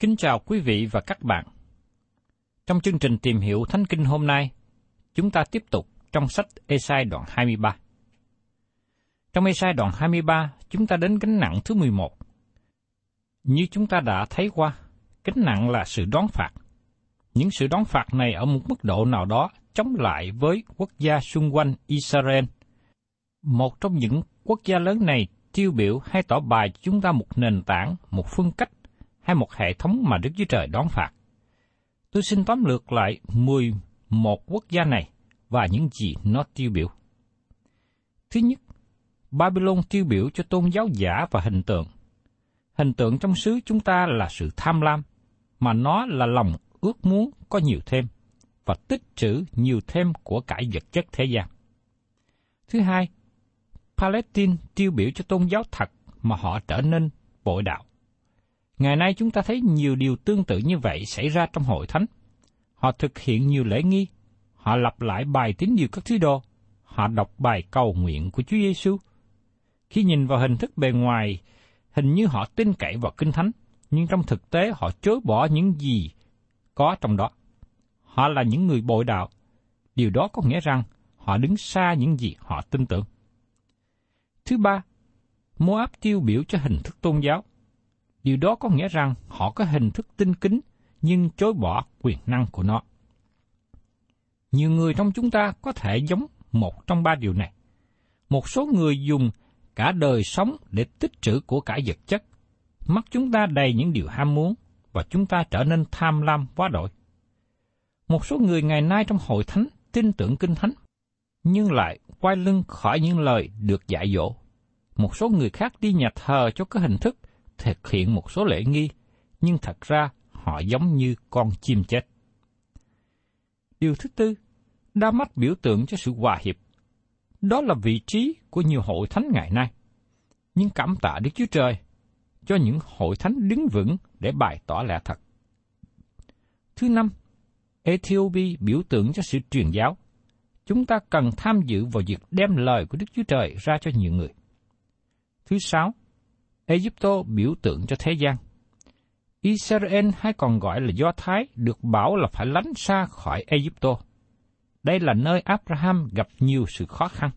Kính chào quý vị và các bạn. Trong chương trình tìm hiểu Thánh Kinh hôm nay, chúng ta tiếp tục trong sách Esai đoạn 23. Trong Esai đoạn 23, chúng ta đến gánh nặng thứ 11. Như chúng ta đã thấy qua, gánh nặng là sự đón phạt. Những sự đón phạt này ở một mức độ nào đó chống lại với quốc gia xung quanh Israel. Một trong những quốc gia lớn này tiêu biểu hay tỏ bài cho chúng ta một nền tảng, một phương cách hay một hệ thống mà Đức Chúa Trời đón phạt. Tôi xin tóm lược lại 11 quốc gia này và những gì nó tiêu biểu. Thứ nhất, Babylon tiêu biểu cho tôn giáo giả và hình tượng. Hình tượng trong xứ chúng ta là sự tham lam, mà nó là lòng ước muốn có nhiều thêm và tích trữ nhiều thêm của cải vật chất thế gian. Thứ hai, Palestine tiêu biểu cho tôn giáo thật mà họ trở nên bội đạo. Ngày nay chúng ta thấy nhiều điều tương tự như vậy xảy ra trong hội thánh. Họ thực hiện nhiều lễ nghi, họ lặp lại bài tín điều các thứ đồ, họ đọc bài cầu nguyện của Chúa Giêsu. Khi nhìn vào hình thức bề ngoài, hình như họ tin cậy vào kinh thánh, nhưng trong thực tế họ chối bỏ những gì có trong đó. Họ là những người bội đạo. Điều đó có nghĩa rằng họ đứng xa những gì họ tin tưởng. Thứ ba, Moab tiêu biểu cho hình thức tôn giáo. Điều đó có nghĩa rằng họ có hình thức tinh kính nhưng chối bỏ quyền năng của nó. Nhiều người trong chúng ta có thể giống một trong ba điều này. Một số người dùng cả đời sống để tích trữ của cải vật chất. Mắt chúng ta đầy những điều ham muốn và chúng ta trở nên tham lam quá đổi. Một số người ngày nay trong hội thánh tin tưởng kinh thánh, nhưng lại quay lưng khỏi những lời được dạy dỗ. Một số người khác đi nhà thờ cho cái hình thức thực hiện một số lễ nghi, nhưng thật ra họ giống như con chim chết. Điều thứ tư, đa Mách biểu tượng cho sự hòa hiệp. Đó là vị trí của nhiều hội thánh ngày nay. Nhưng cảm tạ Đức Chúa Trời cho những hội thánh đứng vững để bày tỏ lẽ thật. Thứ năm, Ethiopia biểu tượng cho sự truyền giáo. Chúng ta cần tham dự vào việc đem lời của Đức Chúa Trời ra cho nhiều người. Thứ sáu, Egypto biểu tượng cho thế gian. Israel hay còn gọi là Do Thái được bảo là phải lánh xa khỏi Egypto. Đây là nơi Abraham gặp nhiều sự khó khăn.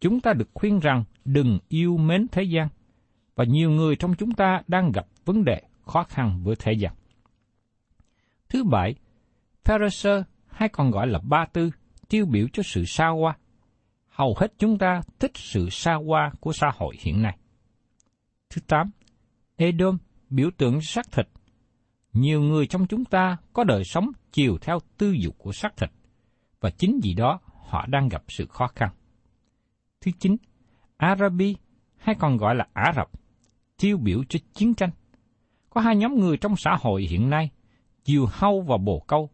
Chúng ta được khuyên rằng đừng yêu mến thế gian, và nhiều người trong chúng ta đang gặp vấn đề khó khăn với thế gian. Thứ bảy, Pharisee hay còn gọi là Ba Tư, tiêu biểu cho sự xa hoa. Hầu hết chúng ta thích sự xa hoa của xã hội hiện nay. Thứ tám, Edom biểu tượng xác thịt. Nhiều người trong chúng ta có đời sống chiều theo tư dục của xác thịt, và chính vì đó họ đang gặp sự khó khăn. Thứ chín, Arabi hay còn gọi là Ả Rập, tiêu biểu cho chiến tranh. Có hai nhóm người trong xã hội hiện nay, diều hâu và bồ câu,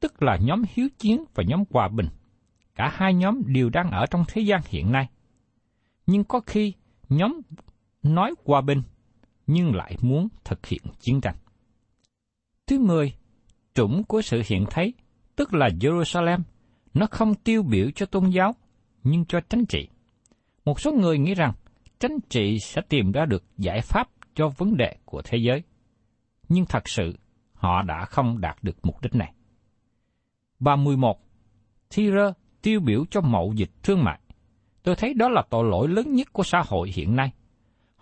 tức là nhóm hiếu chiến và nhóm hòa bình. Cả hai nhóm đều đang ở trong thế gian hiện nay. Nhưng có khi nhóm nói hòa bình, nhưng lại muốn thực hiện chiến tranh. Thứ mười, trũng của sự hiện thấy, tức là Jerusalem, nó không tiêu biểu cho tôn giáo, nhưng cho chính trị. Một số người nghĩ rằng chính trị sẽ tìm ra được giải pháp cho vấn đề của thế giới. Nhưng thật sự, họ đã không đạt được mục đích này. Và 11. Thira tiêu biểu cho mậu dịch thương mại. Tôi thấy đó là tội lỗi lớn nhất của xã hội hiện nay.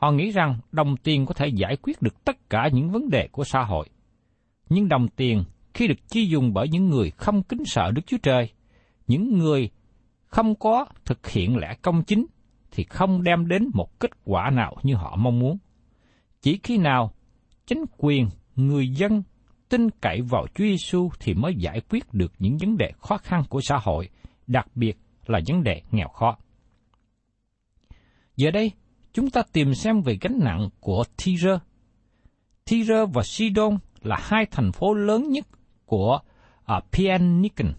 Họ nghĩ rằng đồng tiền có thể giải quyết được tất cả những vấn đề của xã hội. Nhưng đồng tiền khi được chi dùng bởi những người không kính sợ Đức Chúa Trời, những người không có thực hiện lẽ công chính thì không đem đến một kết quả nào như họ mong muốn. Chỉ khi nào chính quyền, người dân tin cậy vào Chúa Giêsu thì mới giải quyết được những vấn đề khó khăn của xã hội, đặc biệt là vấn đề nghèo khó. Giờ đây, chúng ta tìm xem về gánh nặng của Tyre. Tyre và Sidon là hai thành phố lớn nhất của à, uh, Pianican.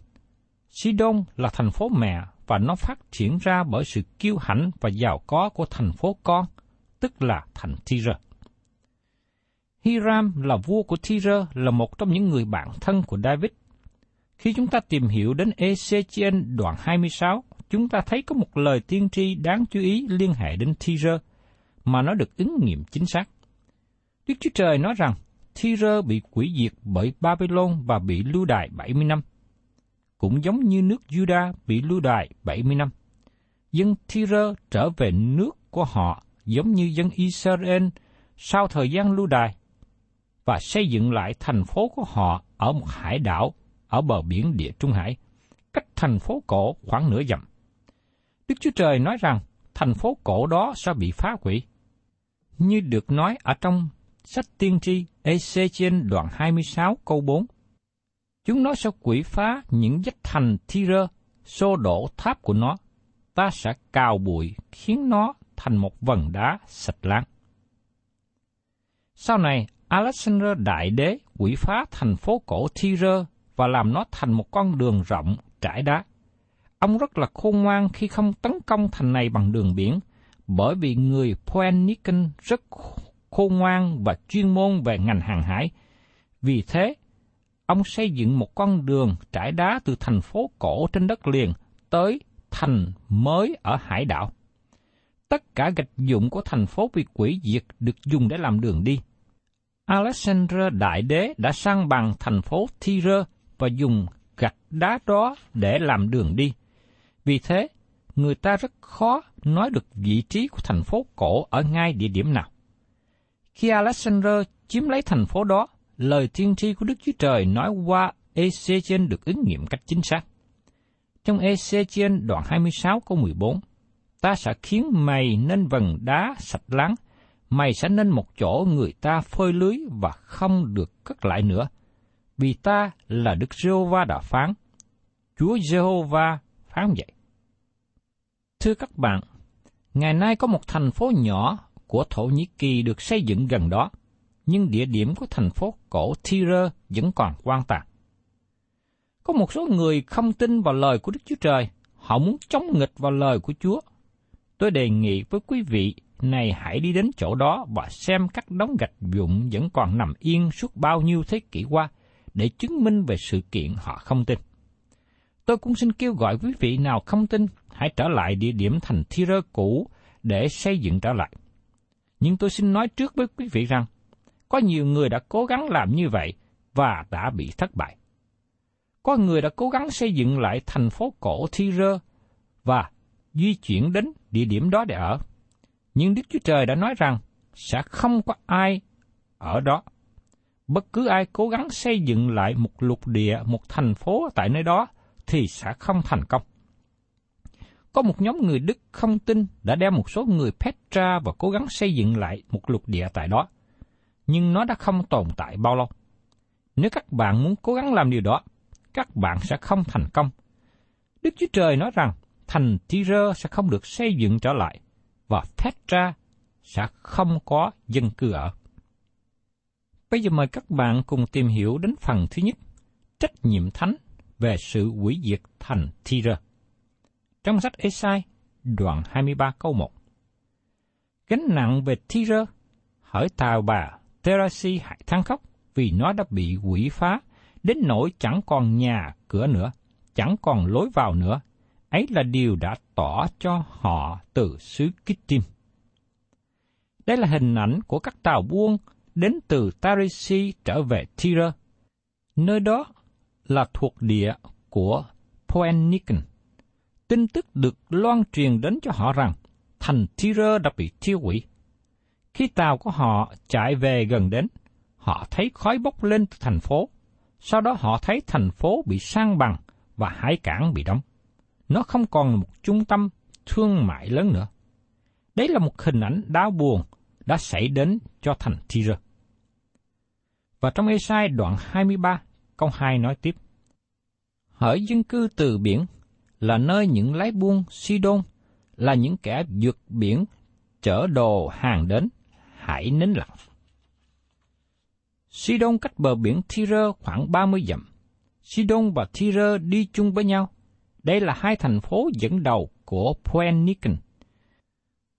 Sidon là thành phố mẹ và nó phát triển ra bởi sự kiêu hãnh và giàu có của thành phố con, tức là thành Tyre. Hiram là vua của Tyre là một trong những người bạn thân của David. Khi chúng ta tìm hiểu đến Ezechiel đoạn 26, chúng ta thấy có một lời tiên tri đáng chú ý liên hệ đến Tyre, mà nó được ứng nghiệm chính xác. Đức Chúa Trời nói rằng Tyre bị quỷ diệt bởi Babylon và bị lưu đài 70 năm cũng giống như nước Juda bị lưu đài 70 năm. Dân Tyre trở về nước của họ giống như dân Israel sau thời gian lưu đài và xây dựng lại thành phố của họ ở một hải đảo ở bờ biển địa Trung Hải, cách thành phố cổ khoảng nửa dặm. Đức Chúa Trời nói rằng thành phố cổ đó sẽ bị phá hủy. Như được nói ở trong sách tiên tri Ezechiel đoạn 26 câu 4. Chúng nó sẽ quỷ phá những dách thành Tyre, xô đổ tháp của nó. Ta sẽ cào bụi khiến nó thành một vần đá sạch láng. Sau này, Alexander Đại Đế quỷ phá thành phố cổ Tyre và làm nó thành một con đường rộng, trải đá. Ông rất là khôn ngoan khi không tấn công thành này bằng đường biển, bởi vì người Phoenician rất khôn ngoan và chuyên môn về ngành hàng hải. Vì thế, ông xây dựng một con đường trải đá từ thành phố cổ trên đất liền tới thành mới ở hải đảo. Tất cả gạch dụng của thành phố bị quỷ diệt được dùng để làm đường đi. Alexander Đại Đế đã sang bằng thành phố Tyre và dùng gạch đá đó để làm đường đi. Vì thế, người ta rất khó nói được vị trí của thành phố cổ ở ngay địa điểm nào. Khi Alexander chiếm lấy thành phố đó, lời tiên tri của Đức Chúa Trời nói qua Ezechiel được ứng nghiệm cách chính xác. Trong Ezechiel đoạn 26 câu 14, ta sẽ khiến mày nên vần đá sạch láng, mày sẽ nên một chỗ người ta phơi lưới và không được cất lại nữa. Vì ta là Đức Giê-hô-va đã phán, Chúa Giê-hô-va phán vậy. Thưa các bạn, ngày nay có một thành phố nhỏ của Thổ Nhĩ Kỳ được xây dựng gần đó – nhưng địa điểm của thành phố cổ Tyre vẫn còn quan tàn. Có một số người không tin vào lời của Đức Chúa Trời, họ muốn chống nghịch vào lời của Chúa. Tôi đề nghị với quý vị này hãy đi đến chỗ đó và xem các đống gạch vụn vẫn còn nằm yên suốt bao nhiêu thế kỷ qua để chứng minh về sự kiện họ không tin. Tôi cũng xin kêu gọi quý vị nào không tin hãy trở lại địa điểm thành Tyre cũ để xây dựng trở lại. Nhưng tôi xin nói trước với quý vị rằng, có nhiều người đã cố gắng làm như vậy và đã bị thất bại. Có người đã cố gắng xây dựng lại thành phố cổ Thi-rơ và di chuyển đến địa điểm đó để ở. Nhưng Đức Chúa Trời đã nói rằng sẽ không có ai ở đó. bất cứ ai cố gắng xây dựng lại một lục địa, một thành phố tại nơi đó, thì sẽ không thành công. Có một nhóm người Đức không tin đã đem một số người Petra và cố gắng xây dựng lại một lục địa tại đó. Nhưng nó đã không tồn tại bao lâu. Nếu các bạn muốn cố gắng làm điều đó, các bạn sẽ không thành công. Đức Chúa Trời nói rằng thành Tyre sẽ không được xây dựng trở lại và Petra sẽ không có dân cư ở. Bây giờ mời các bạn cùng tìm hiểu đến phần thứ nhất, trách nhiệm thánh về sự hủy diệt thành Tyre. Trong sách Esai, đoạn 23 câu 1. Gánh nặng về Tyre, hỏi tàu bà Terasi hại than khóc vì nó đã bị quỷ phá, đến nỗi chẳng còn nhà, cửa nữa, chẳng còn lối vào nữa. Ấy là điều đã tỏ cho họ từ xứ Kittim. Đây là hình ảnh của các tàu buôn đến từ Tarisi trở về Tyre. Nơi đó là thuộc địa của Poenikon. Tin tức được loan truyền đến cho họ rằng thành Tyre đã bị thiêu hủy. Khi tàu của họ chạy về gần đến, họ thấy khói bốc lên từ thành phố. Sau đó họ thấy thành phố bị sang bằng và hải cảng bị đóng. Nó không còn là một trung tâm thương mại lớn nữa. Đấy là một hình ảnh đau buồn đã xảy đến cho thành Tyre. Và trong Esai đoạn 23, câu 2 nói tiếp. Hỡi dân cư từ biển là nơi những lái buôn Sidon là những kẻ vượt biển chở đồ hàng đến, hãy nín lặng. Sidon cách bờ biển Tyre khoảng 30 dặm. Sidon và Tyre đi chung với nhau. Đây là hai thành phố dẫn đầu của Phoenician.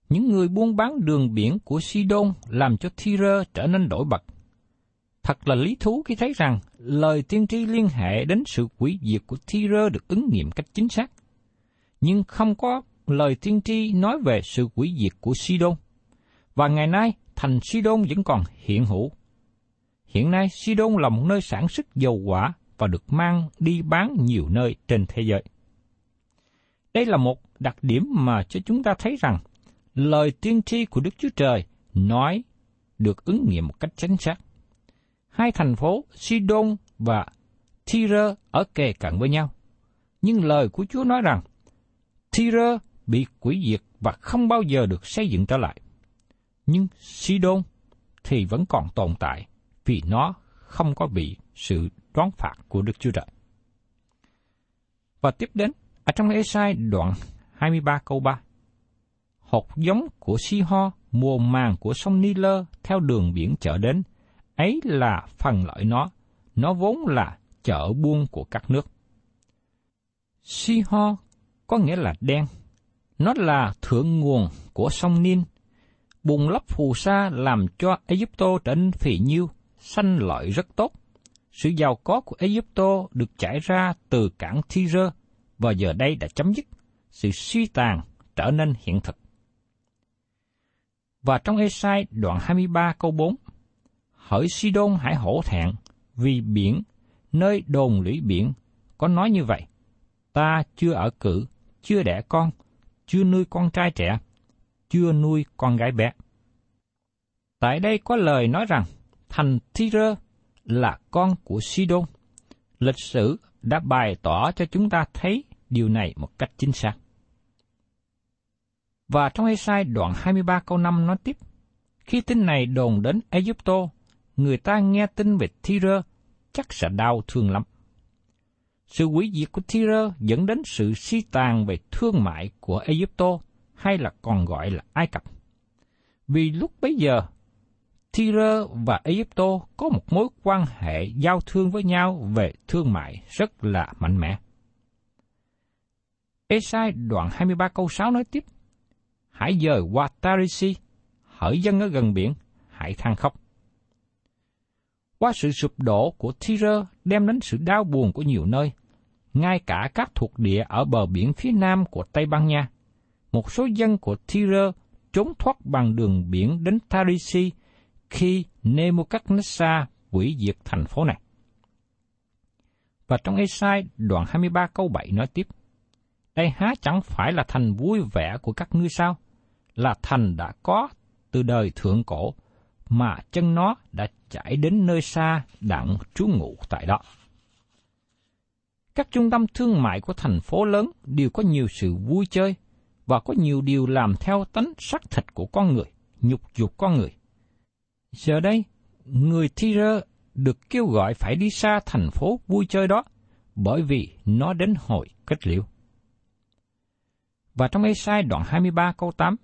Những người buôn bán đường biển của Sidon làm cho Tyre trở nên nổi bật. Thật là lý thú khi thấy rằng lời tiên tri liên hệ đến sự quỷ diệt của Tyre được ứng nghiệm cách chính xác. Nhưng không có lời tiên tri nói về sự quỷ diệt của Sidon. Và ngày nay, thành Sidon vẫn còn hiện hữu. Hiện nay, Sidon là một nơi sản xuất dầu quả và được mang đi bán nhiều nơi trên thế giới. Đây là một đặc điểm mà cho chúng ta thấy rằng lời tiên tri của Đức Chúa Trời nói được ứng nghiệm một cách chính xác. Hai thành phố Sidon và Tyre ở kề cận với nhau. Nhưng lời của Chúa nói rằng Tyre bị quỷ diệt và không bao giờ được xây dựng trở lại. Nhưng Sidon thì vẫn còn tồn tại vì nó không có bị sự đoán phạt của Đức Chúa Trời. Và tiếp đến, ở trong Esai đoạn 23 câu 3. Hột giống của Si Ho, mùa màng của sông Ni Lơ theo đường biển chở đến, ấy là phần lợi nó, nó vốn là chợ buôn của các nước. Si Ho có nghĩa là đen, nó là thượng nguồn của sông Nin. Bùn lấp phù sa làm cho Egypto trở nên phì nhiêu, xanh lợi rất tốt. Sự giàu có của Egypto được trải ra từ cảng Tyre và giờ đây đã chấm dứt. Sự suy tàn trở nên hiện thực. Và trong Esai đoạn 23 câu 4, Hỡi Sidon hãy hổ thẹn, vì biển, nơi đồn lũy biển, có nói như vậy. Ta chưa ở cử, chưa đẻ con, chưa nuôi con trai trẻ, chưa nuôi con gái bé. Tại đây có lời nói rằng, thành Tyre là con của Sidon. Lịch sử đã bày tỏ cho chúng ta thấy điều này một cách chính xác. Và trong Esai đoạn 23 câu 5 nói tiếp, khi tin này đồn đến Egypto, người ta nghe tin về Tyre chắc sẽ đau thương lắm. Sự hủy diệt của Tyre dẫn đến sự suy tàn về thương mại của Egypto hay là còn gọi là Ai Cập. Vì lúc bấy giờ, Tyre và Egypto có một mối quan hệ giao thương với nhau về thương mại rất là mạnh mẽ. Esai đoạn 23 câu 6 nói tiếp, Hãy dời qua Tarisi, hỡi dân ở gần biển, hãy than khóc. Qua sự sụp đổ của Tyre đem đến sự đau buồn của nhiều nơi, ngay cả các thuộc địa ở bờ biển phía nam của Tây Ban Nha. Một số dân của Tyre trốn thoát bằng đường biển đến Tarisi khi Nebuchadnezzar hủy diệt thành phố này. Và trong Esai đoạn 23 câu 7 nói tiếp, Đây há chẳng phải là thành vui vẻ của các ngươi sao? Là thành đã có từ đời thượng cổ, mà chân nó đã chạy đến nơi xa đặng trú ngụ tại đó. Các trung tâm thương mại của thành phố lớn đều có nhiều sự vui chơi và có nhiều điều làm theo tánh sắc thịt của con người, nhục dục con người. Giờ đây, người thi rơ được kêu gọi phải đi xa thành phố vui chơi đó, bởi vì nó đến hồi kết liễu. Và trong Ê-sai đoạn 23 câu 8,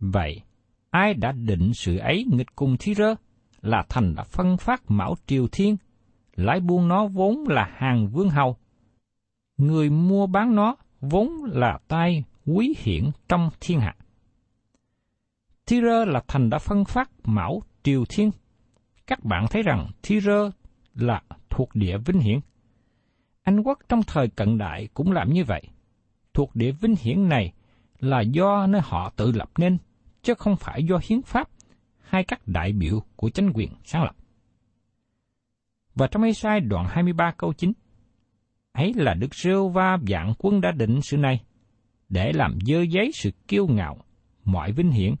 Vậy, ai đã định sự ấy nghịch cùng thi rơ, là thành đã phân phát mão triều thiên, lãi buôn nó vốn là hàng vương hầu. Người mua bán nó vốn là tay quý hiển trong thiên hạ. Thi rơ là thành đã phân phát mão triều thiên. Các bạn thấy rằng Thi rơ là thuộc địa vinh hiển. Anh quốc trong thời cận đại cũng làm như vậy. Thuộc địa vinh hiển này là do nơi họ tự lập nên, chứ không phải do hiến pháp hay các đại biểu của chính quyền sáng lập. Và trong Ê-sai đoạn 23 câu 9, ấy là Đức Rêu Va dạng quân đã định sự này, để làm dơ giấy sự kiêu ngạo, mọi vinh hiển,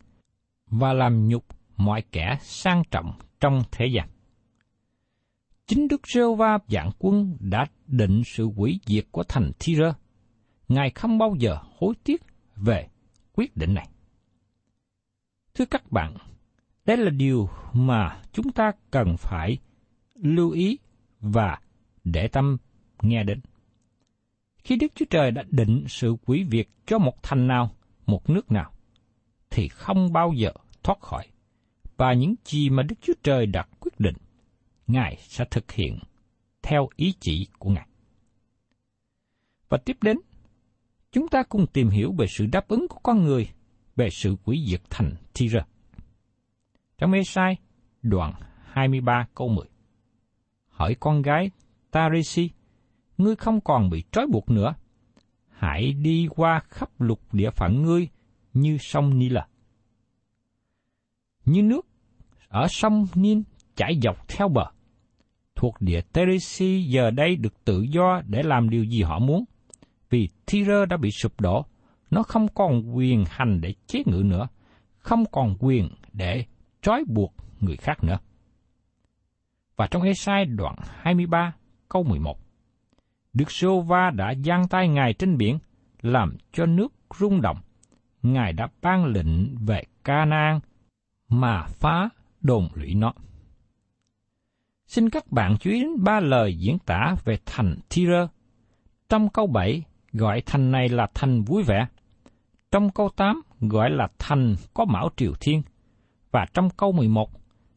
và làm nhục mọi kẻ sang trọng trong thế gian. Chính Đức Rêu Va dạng quân đã định sự hủy diệt của thành Thi Rơ. Ngài không bao giờ hối tiếc về quyết định này. Thưa các bạn, đây là điều mà chúng ta cần phải lưu ý và để tâm nghe đến. Khi Đức Chúa Trời đã định sự quỷ việc cho một thành nào, một nước nào, thì không bao giờ thoát khỏi. Và những gì mà Đức Chúa Trời đã quyết định, Ngài sẽ thực hiện theo ý chỉ của Ngài. Và tiếp đến, chúng ta cùng tìm hiểu về sự đáp ứng của con người về sự quỷ diệt thành Tyre. Trong Esai, đoạn 23 câu 10. Hỏi con gái Tarisi, ngươi không còn bị trói buộc nữa. Hãy đi qua khắp lục địa phận ngươi như sông Nila. Như nước ở sông Nin chảy dọc theo bờ. Thuộc địa Teresi giờ đây được tự do để làm điều gì họ muốn. Vì Tyre đã bị sụp đổ, nó không còn quyền hành để chế ngự nữa, không còn quyền để trói buộc người khác nữa. Và trong Esai đoạn 23 câu 11, Đức Sô Va đã giang tay Ngài trên biển, làm cho nước rung động. Ngài đã ban lệnh về Canaan mà phá đồn lũy nó. Xin các bạn chú ý đến ba lời diễn tả về thành Tyre. Trong câu 7 gọi thành này là thành vui vẻ. Trong câu 8 gọi là thành có mão triều thiên. Và trong câu 11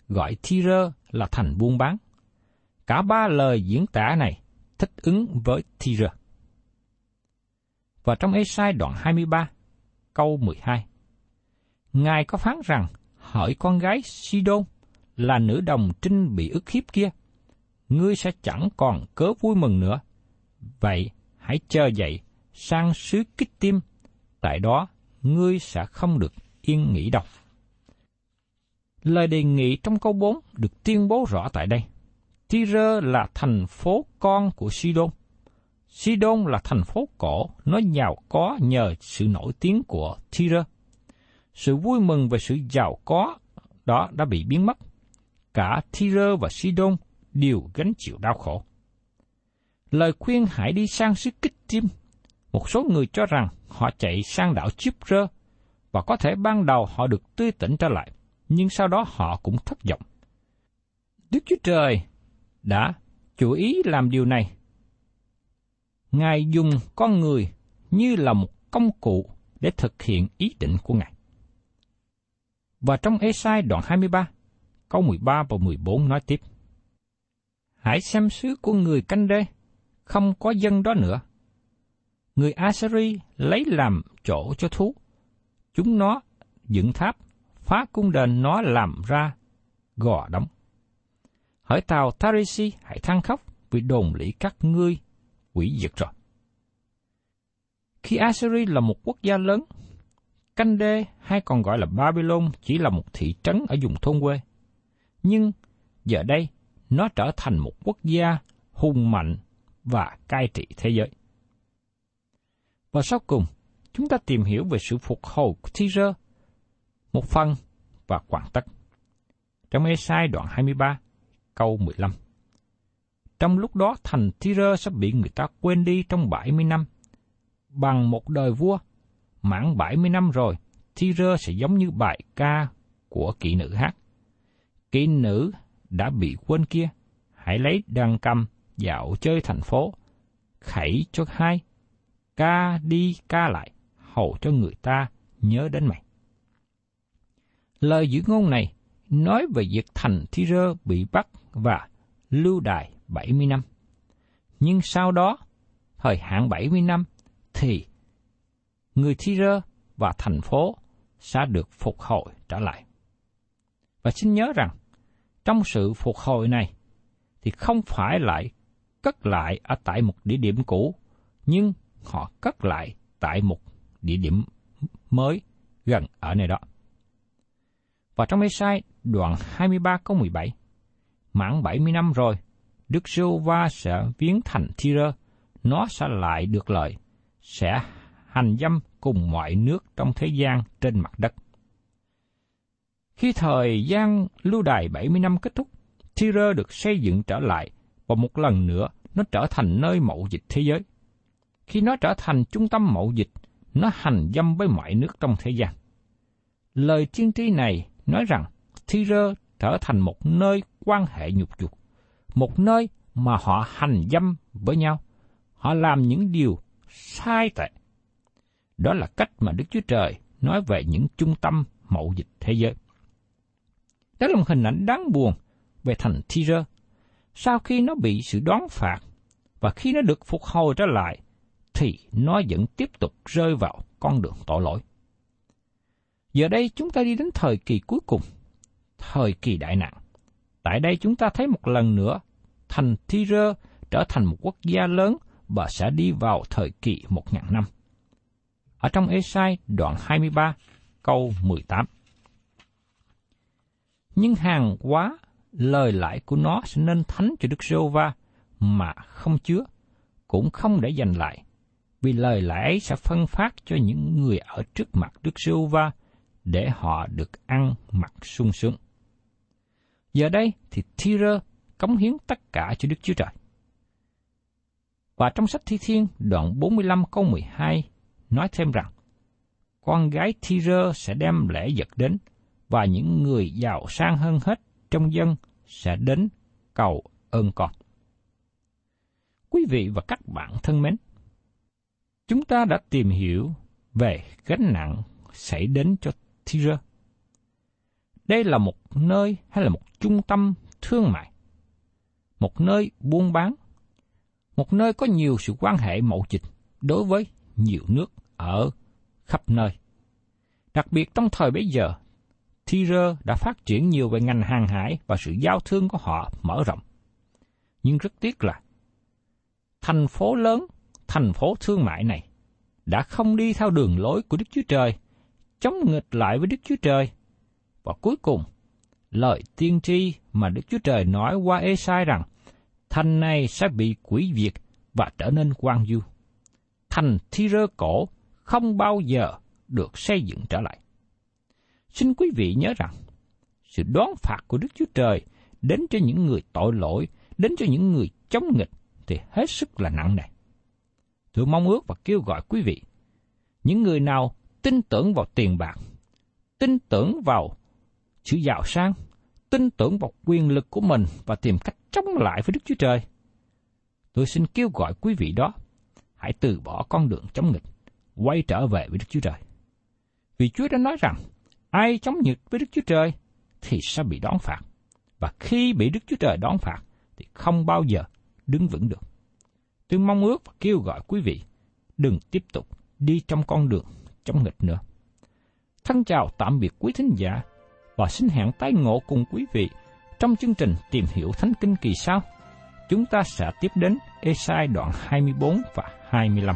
gọi thi rơ là thành buôn bán. Cả ba lời diễn tả này thích ứng với thi rơ Và trong Esai đoạn 23, câu 12, Ngài có phán rằng, hỏi con gái Sidon là nữ đồng trinh bị ức hiếp kia, ngươi sẽ chẳng còn cớ vui mừng nữa. Vậy, hãy chờ dậy, sang xứ kích tim, tại đó ngươi sẽ không được yên nghỉ đâu. Lời đề nghị trong câu 4 được tuyên bố rõ tại đây. Tyre là thành phố con của Sidon. Sidon là thành phố cổ, nó giàu có nhờ sự nổi tiếng của Tyre. Sự vui mừng về sự giàu có đó đã bị biến mất. Cả Tyre và Sidon đều gánh chịu đau khổ. Lời khuyên hãy đi sang xứ kích tim một số người cho rằng họ chạy sang đảo Chipre và có thể ban đầu họ được tươi tỉnh trở lại, nhưng sau đó họ cũng thất vọng. Đức Chúa Trời đã chủ ý làm điều này. Ngài dùng con người như là một công cụ để thực hiện ý định của Ngài. Và trong Esai đoạn 23, câu 13 và 14 nói tiếp. Hãy xem xứ của người canh đê, không có dân đó nữa. Người Assyri lấy làm chỗ cho thú. Chúng nó dựng tháp, phá cung đền nó làm ra gò đóng. Hỡi tàu Tarisi hãy than khóc vì đồn lĩ các ngươi quỷ diệt rồi. Khi Assyri là một quốc gia lớn, Canh Đê hay còn gọi là Babylon chỉ là một thị trấn ở vùng thôn quê. Nhưng giờ đây nó trở thành một quốc gia hùng mạnh và cai trị thế giới. Và sau cùng, chúng ta tìm hiểu về sự phục hồi của Rơ một phần và hoàn tất. trong Esai đoạn 23, câu 15. Trong lúc đó thành Tyre sẽ bị người ta quên đi trong 70 năm. Bằng một đời vua, mãn 70 năm rồi, Tyre sẽ giống như bài ca của kỵ nữ hát. Kỵ nữ đã bị quên kia, hãy lấy đàn cầm dạo chơi thành phố, khẩy cho hai, ca đi ca lại, hầu cho người ta nhớ đến mày. Lời giữ ngôn này nói về việc thành Thi-rơ bị bắt và lưu đài 70 năm. Nhưng sau đó, thời hạn 70 năm, thì người Thi-rơ và thành phố sẽ được phục hồi trở lại. Và xin nhớ rằng, trong sự phục hồi này, thì không phải lại cất lại ở tại một địa điểm cũ, nhưng họ cất lại tại một địa điểm mới gần ở nơi đó. Và trong Esai đoạn 23 câu 17, mãn 70 năm rồi, Đức Sưu va sẽ viếng thành Thi-rơ, nó sẽ lại được lợi, sẽ hành dâm cùng mọi nước trong thế gian trên mặt đất. Khi thời gian lưu đài 70 năm kết thúc, Thi-rơ được xây dựng trở lại và một lần nữa nó trở thành nơi mậu dịch thế giới. Khi nó trở thành trung tâm mậu dịch, nó hành dâm với mọi nước trong thế gian. Lời tiên tri này nói rằng Thi-rơ trở thành một nơi quan hệ nhục dục, một nơi mà họ hành dâm với nhau. Họ làm những điều sai tệ. Đó là cách mà Đức Chúa Trời nói về những trung tâm mậu dịch thế giới. Đó là một hình ảnh đáng buồn về thành Thi-rơ. Sau khi nó bị sự đoán phạt và khi nó được phục hồi trở lại, thì nó vẫn tiếp tục rơi vào con đường tội lỗi. Giờ đây chúng ta đi đến thời kỳ cuối cùng, thời kỳ đại nạn. Tại đây chúng ta thấy một lần nữa, thành Thi-rơ trở thành một quốc gia lớn và sẽ đi vào thời kỳ một ngàn năm. Ở trong Esai đoạn 23, câu 18. Nhưng hàng quá lời lại của nó sẽ nên thánh cho Đức giê va mà không chứa, cũng không để dành lại, vì lời lẽ ấy sẽ phân phát cho những người ở trước mặt Đức giê va để họ được ăn mặc sung sướng. Giờ đây thì Thi-rơ cống hiến tất cả cho Đức Chúa Trời. Và trong sách Thi Thiên đoạn 45 câu 12 nói thêm rằng, con gái Thi-rơ sẽ đem lễ vật đến, và những người giàu sang hơn hết trong dân sẽ đến cầu ơn con. Quý vị và các bạn thân mến, chúng ta đã tìm hiểu về gánh nặng xảy đến cho Tyre. Đây là một nơi hay là một trung tâm thương mại, một nơi buôn bán, một nơi có nhiều sự quan hệ mậu dịch đối với nhiều nước ở khắp nơi. Đặc biệt trong thời bấy giờ, Tyre đã phát triển nhiều về ngành hàng hải và sự giao thương của họ mở rộng. Nhưng rất tiếc là thành phố lớn, thành phố thương mại này đã không đi theo đường lối của Đức Chúa Trời, chống nghịch lại với Đức Chúa Trời. Và cuối cùng, lời tiên tri mà Đức Chúa Trời nói qua Ê-sai rằng thành này sẽ bị quỷ diệt và trở nên quan du. Thành thi rơ cổ không bao giờ được xây dựng trở lại. Xin quý vị nhớ rằng, sự đoán phạt của Đức Chúa Trời đến cho những người tội lỗi, đến cho những người chống nghịch thì hết sức là nặng nề. Tôi mong ước và kêu gọi quý vị, những người nào tin tưởng vào tiền bạc, tin tưởng vào sự giàu sang, tin tưởng vào quyền lực của mình và tìm cách chống lại với Đức Chúa Trời. Tôi xin kêu gọi quý vị đó, hãy từ bỏ con đường chống nghịch, quay trở về với Đức Chúa Trời. Vì Chúa đã nói rằng, ai chống nghịch với Đức Chúa Trời thì sẽ bị đón phạt. Và khi bị Đức Chúa Trời đón phạt thì không bao giờ đứng vững được. Tôi mong ước và kêu gọi quý vị đừng tiếp tục đi trong con đường trong nghịch nữa. Thân chào tạm biệt quý thính giả và xin hẹn tái ngộ cùng quý vị trong chương trình Tìm hiểu Thánh Kinh kỳ sau. Chúng ta sẽ tiếp đến Esai đoạn 24 và 25.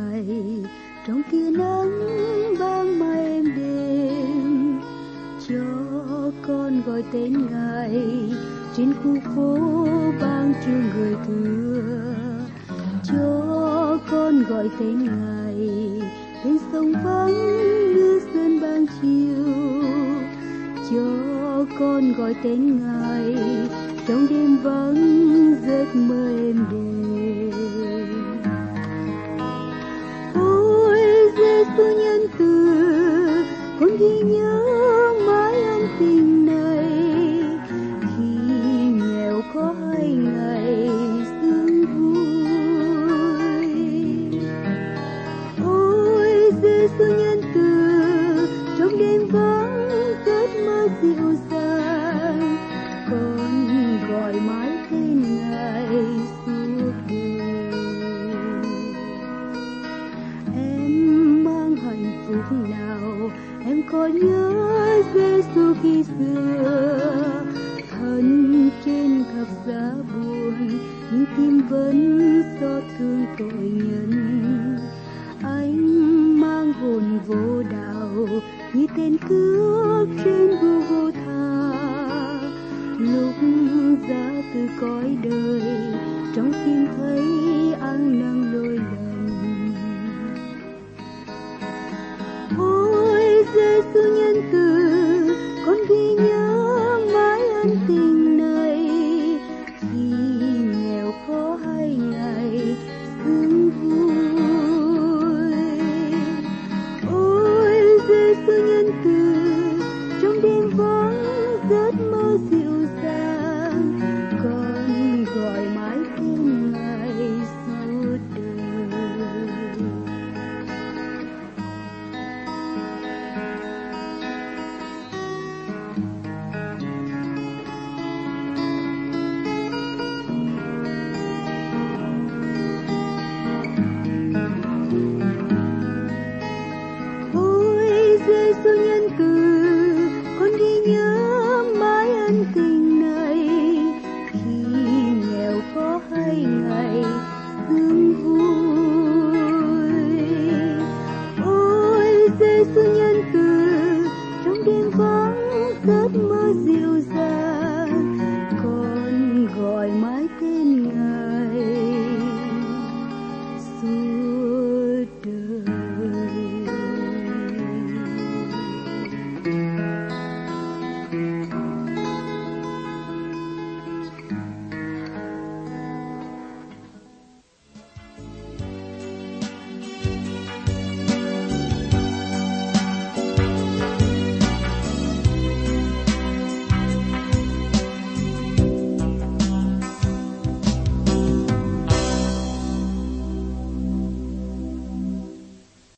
ghi nhớ